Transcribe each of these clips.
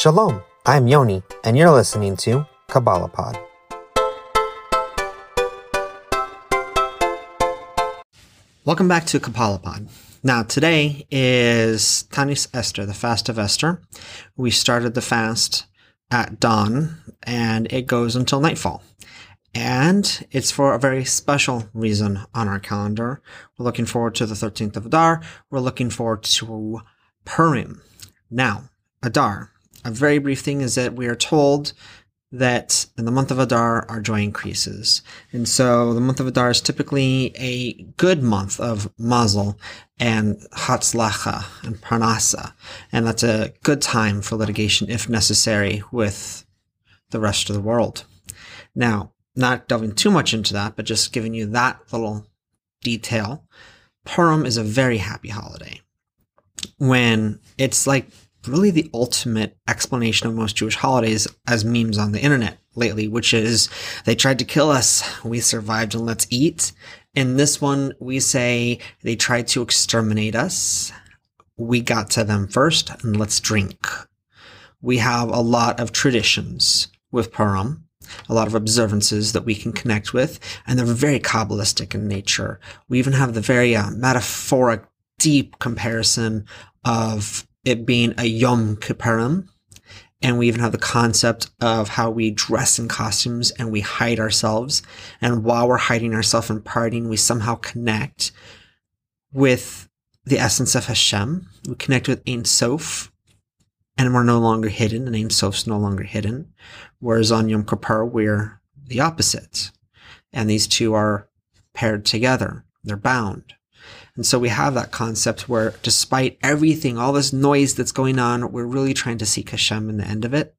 Shalom, I'm Yoni, and you're listening to Kabbalah Pod. Welcome back to Kabbalah Pod. Now, today is Tanis Esther, the fast of Esther. We started the fast at dawn, and it goes until nightfall. And it's for a very special reason on our calendar. We're looking forward to the 13th of Adar. We're looking forward to Purim. Now, Adar, a very brief thing is that we are told that in the month of Adar, our joy increases. And so the month of Adar is typically a good month of mazel and hatzlacha and parnasa. And that's a good time for litigation if necessary with the rest of the world. Now, not delving too much into that, but just giving you that little detail. Purim is a very happy holiday when it's like really the ultimate explanation of most Jewish holidays as memes on the internet lately, which is they tried to kill us. We survived and let's eat. In this one, we say they tried to exterminate us. We got to them first and let's drink. We have a lot of traditions with Purim, a lot of observances that we can connect with, and they're very Kabbalistic in nature. We even have the very uh, metaphoric, deep comparison of it being a Yom Kippurim. And we even have the concept of how we dress in costumes and we hide ourselves. And while we're hiding ourselves and partying, we somehow connect with the essence of Hashem. We connect with Ein Sof, and we're no longer hidden, and Ein Sof's no longer hidden. Whereas on Yom Kippur, we're the opposite. And these two are paired together. They're bound. And so we have that concept where despite everything, all this noise that's going on, we're really trying to seek Hashem in the end of it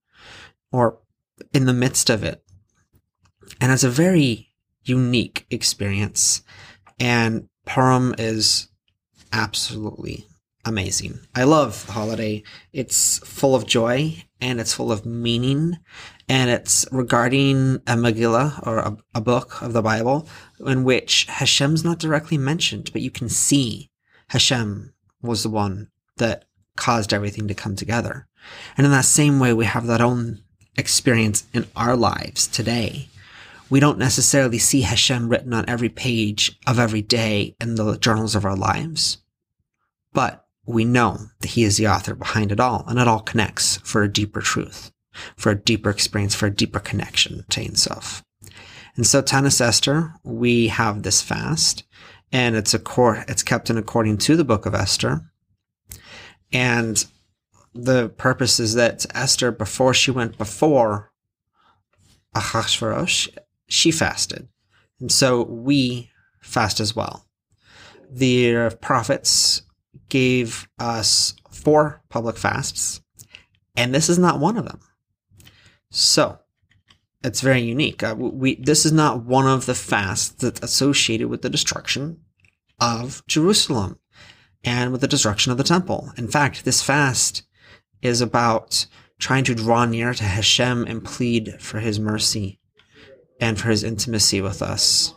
or in the midst of it. And it's a very unique experience. And Purim is absolutely amazing. I love the holiday. It's full of joy and it's full of meaning. And it's regarding a Megillah or a, a book of the Bible in which Hashem's not directly mentioned, but you can see Hashem was the one that caused everything to come together. And in that same way, we have that own experience in our lives today. We don't necessarily see Hashem written on every page of every day in the journals of our lives, but we know that he is the author behind it all and it all connects for a deeper truth, for a deeper experience, for a deeper connection to himself. And so Tanis Esther, we have this fast and it's a court, it's kept in according to the book of Esther. And the purpose is that Esther, before she went before Achashverosh, she fasted. And so we fast as well. The prophets gave us four public fasts, and this is not one of them. So it's very unique. Uh, we this is not one of the fasts that's associated with the destruction of Jerusalem and with the destruction of the temple. In fact, this fast is about trying to draw near to Hashem and plead for his mercy and for his intimacy with us.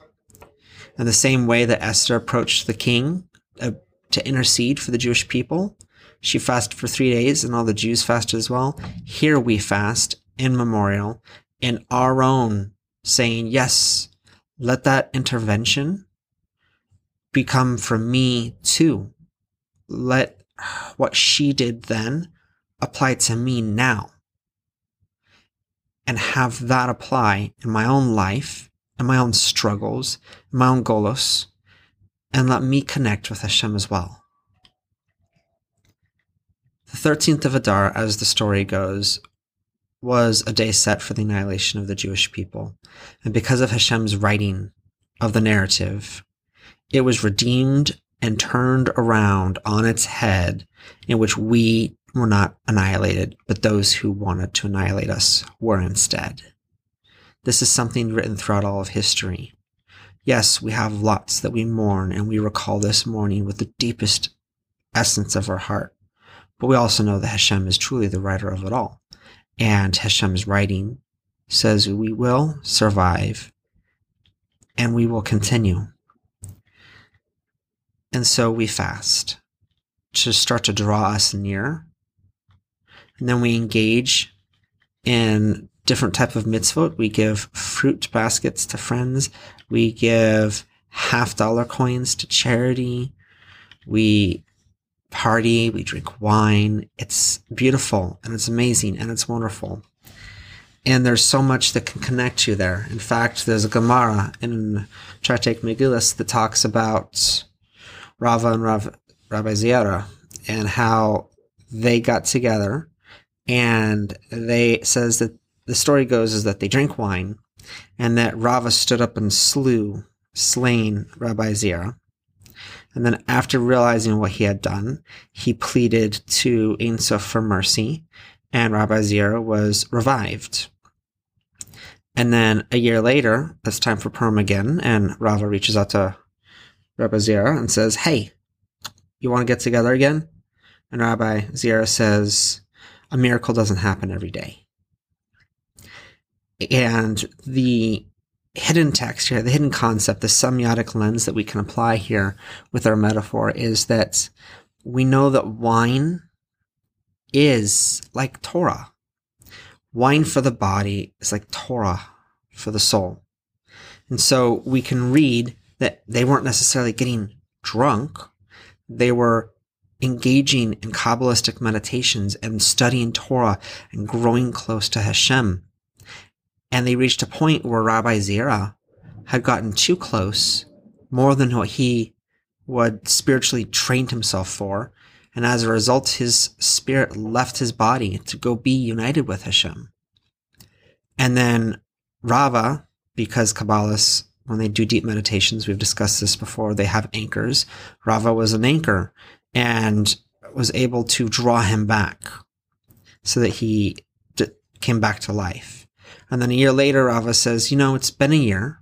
In the same way that Esther approached the king uh, to intercede for the Jewish people, she fasted for three days and all the Jews fasted as well. Here we fast in memorial in our own saying, yes, let that intervention become from me too. Let what she did then apply to me now. And have that apply in my own life, in my own struggles, in my own golos, and let me connect with Hashem as well. The 13th of Adar, as the story goes, was a day set for the annihilation of the Jewish people. And because of Hashem's writing of the narrative, it was redeemed and turned around on its head, in which we were not annihilated, but those who wanted to annihilate us were instead. This is something written throughout all of history. Yes, we have lots that we mourn and we recall this mourning with the deepest essence of our heart. But we also know that Hashem is truly the writer of it all and Hashem's writing says we will survive and we will continue. And so we fast to start to draw us near And then we engage in different type of mitzvot. We give fruit baskets to friends. We give half dollar coins to charity. We party. We drink wine. It's beautiful and it's amazing and it's wonderful. And there's so much that can connect you there. In fact, there's a Gemara in Tractate Megillus that talks about Rava and Rav, Rabbi Zera and how they got together and they says that the story goes is that they drink wine and that Rava stood up and slew, slain Rabbi Zera. And then after realizing what he had done, he pleaded to Ein Sof for mercy and Rabbi Zera was revived. And then a year later, it's time for Purim again, and Rava reaches out to Rabbi Zira and says, Hey, you want to get together again? And Rabbi Zira says, A miracle doesn't happen every day. And the hidden text here, the hidden concept, the semiotic lens that we can apply here with our metaphor is that we know that wine is like Torah. Wine for the body is like Torah for the soul. And so we can read that they weren't necessarily getting drunk. They were engaging in Kabbalistic meditations and studying Torah and growing close to Hashem. And they reached a point where Rabbi Zera had gotten too close, more than what he would spiritually trained himself for. And as a result, his spirit left his body to go be united with Hashem. And then Rava, because Kabbalists, when they do deep meditations, we've discussed this before, they have anchors. Rava was an anchor and was able to draw him back so that he d- came back to life. And then a year later, Rava says, you know, it's been a year.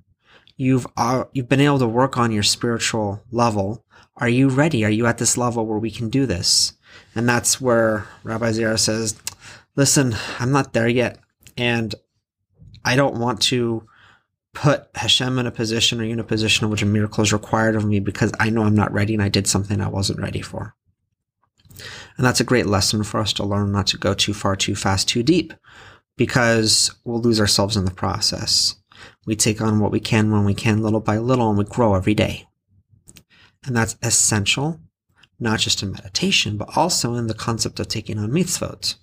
You've, uh, you've been able to work on your spiritual level. Are you ready? Are you at this level where we can do this? And that's where Rabbi Zera says, listen, I'm not there yet. And I don't want to put Hashem in a position or you in a position in which a miracle is required of me because I know I'm not ready and I did something I wasn't ready for. And that's a great lesson for us to learn not to go too far, too fast, too deep because we'll lose ourselves in the process. We take on what we can when we can, little by little, and we grow every day. And that's essential not just in meditation, but also in the concept of taking on mitzvot.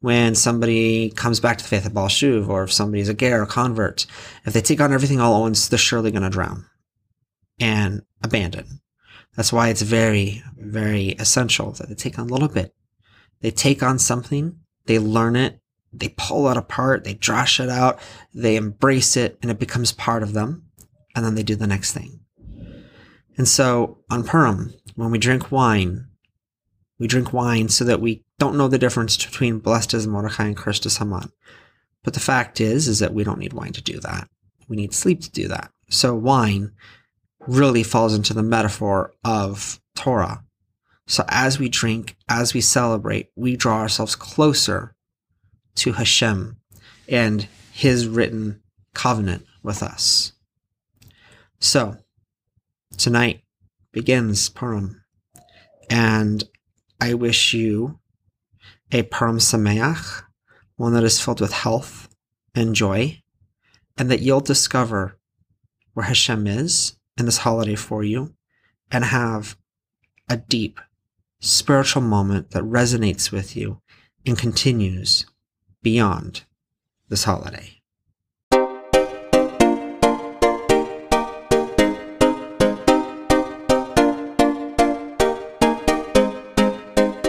When somebody comes back to the faith of Baal Shuv, or if somebody's a ger or convert, if they take on everything all at once, they're surely going to drown and abandon. That's why it's very, very essential that they take on a little bit. They take on something, they learn it, they pull it apart, they drash it out, they embrace it, and it becomes part of them, and then they do the next thing. And so on Purim, when we drink wine, we drink wine so that we don't know the difference between blessed is Mordechai and cursed is Haman. But the fact is, is that we don't need wine to do that. We need sleep to do that. So wine really falls into the metaphor of Torah. So as we drink, as we celebrate, we draw ourselves closer to Hashem and his written covenant with us. So tonight begins Purim. And I wish you a Purim Sameach, one that is filled with health and joy, and that you'll discover where Hashem is in this holiday for you and have a deep spiritual moment that resonates with you and continues beyond this holiday.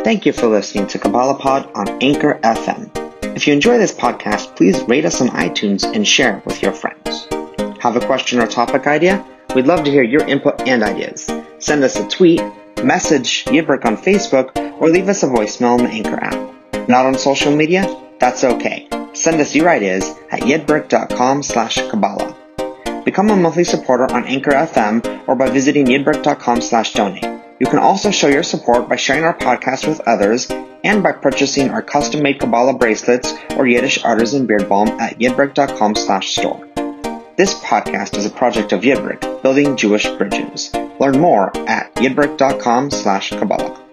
Thank you for listening to Kabbalah Pod on Anchor FM. If you enjoy this podcast, please rate us on iTunes and share it with your friends. Have a question or topic idea? We'd love to hear your input and ideas. Send us a tweet, message Yidbrick on Facebook, or leave us a voicemail in the Anchor app. Not on social media? That's okay. Send us your ideas at yidbrick.com slash Kabbalah. Become a monthly supporter on Anchor FM or by visiting yidbrick.com slash donate. You can also show your support by sharing our podcast with others and by purchasing our custom-made Kabbalah bracelets or Yiddish artisan beard balm at yidbrick.com slash store. This podcast is a project of Yidbrick, building Jewish bridges. Learn more at yidbrick.com slash Kabbalah.